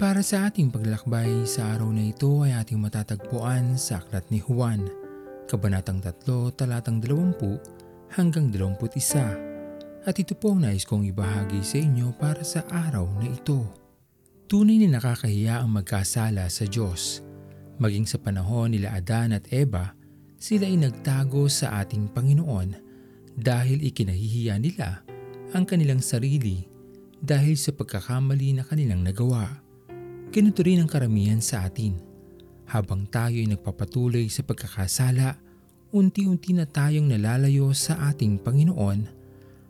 Para sa ating paglalakbay sa araw na ito ay ating matatagpuan sa Aklat ni Juan, Kabanatang 3, talatang 20 hanggang 21. At ito po ang nais kong ibahagi sa inyo para sa araw na ito. Tunay na nakakahiya ang magkasala sa Diyos. Maging sa panahon nila Adan at Eva, sila ay nagtago sa ating Panginoon dahil ikinahihiya nila ang kanilang sarili dahil sa pagkakamali na kanilang nagawa. Ganito rin ang karamihan sa atin. Habang tayo ay nagpapatuloy sa pagkakasala, unti-unti na tayong nalalayo sa ating Panginoon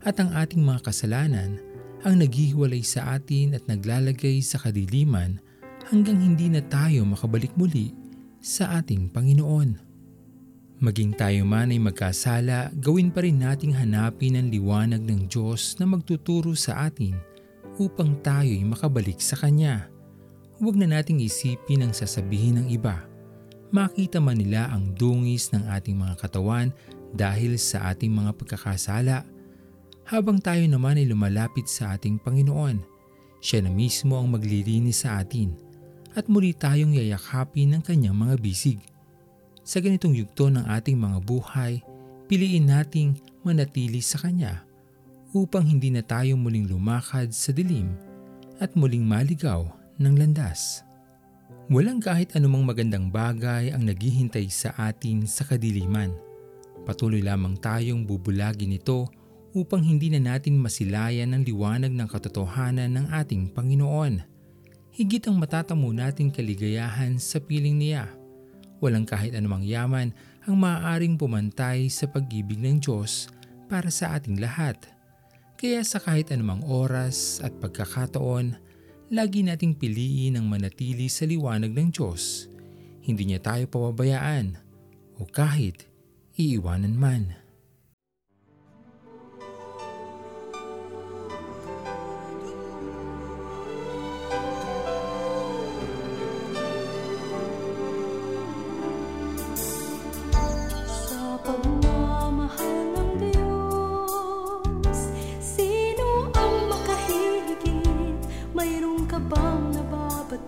at ang ating mga kasalanan ang naghihiwalay sa atin at naglalagay sa kadiliman hanggang hindi na tayo makabalik muli sa ating Panginoon. Maging tayo man ay magkasala, gawin pa rin nating hanapin ang liwanag ng Diyos na magtuturo sa atin upang tayo ay makabalik sa Kanya huwag na nating isipin ang sasabihin ng iba. Makita man nila ang dungis ng ating mga katawan dahil sa ating mga pagkakasala. Habang tayo naman ay lumalapit sa ating Panginoon, siya na mismo ang maglilinis sa atin at muli tayong yayakapin ng kanyang mga bisig. Sa ganitong yugto ng ating mga buhay, piliin nating manatili sa Kanya upang hindi na tayo muling lumakad sa dilim at muling maligaw ng landas. Walang kahit anumang magandang bagay ang naghihintay sa atin sa kadiliman. Patuloy lamang tayong bubulagin ito upang hindi na natin masilayan ang liwanag ng katotohanan ng ating Panginoon. Higit ang matatamo nating kaligayahan sa piling niya. Walang kahit anumang yaman ang maaaring pumantay sa pag-ibig ng Diyos para sa ating lahat. Kaya sa kahit anumang oras at pagkakataon, lagi nating piliin ang manatili sa liwanag ng Diyos. Hindi niya tayo pababayaan o kahit iiwanan man.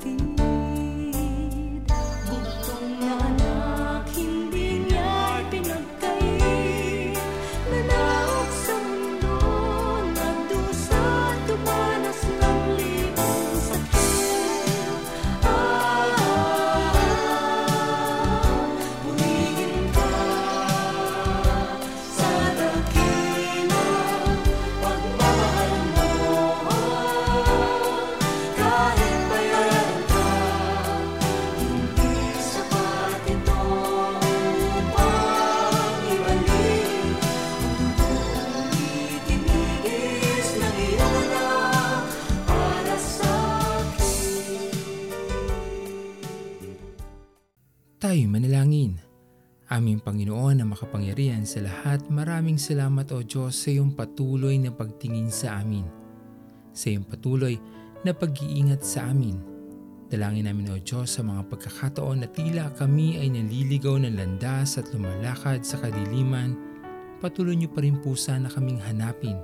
ti. Tayo manalangin. Aming Panginoon na makapangyarihan sa lahat, maraming salamat o Diyos sa iyong patuloy na pagtingin sa amin. Sa iyong patuloy na pag-iingat sa amin. Dalangin namin o Diyos sa mga pagkakataon na tila kami ay naliligaw ng landas at lumalakad sa kadiliman, patuloy niyo pa rin po sana kaming hanapin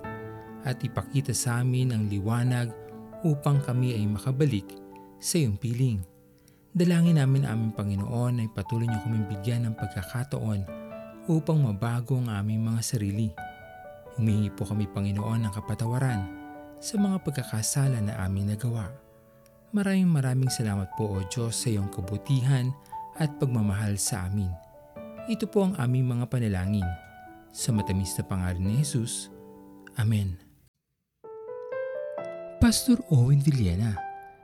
at ipakita sa amin ang liwanag upang kami ay makabalik sa iyong piling. Dalangin namin aming Panginoon ay patuloy niyo kaming bigyan ng pagkakataon upang mabago ang aming mga sarili. Humingi po kami Panginoon ng kapatawaran sa mga pagkakasala na aming nagawa. Maraming maraming salamat po o Diyos sa iyong kabutihan at pagmamahal sa amin. Ito po ang aming mga panalangin. Sa matamis na pangalan ni Jesus. Amen. Pastor Owen Villena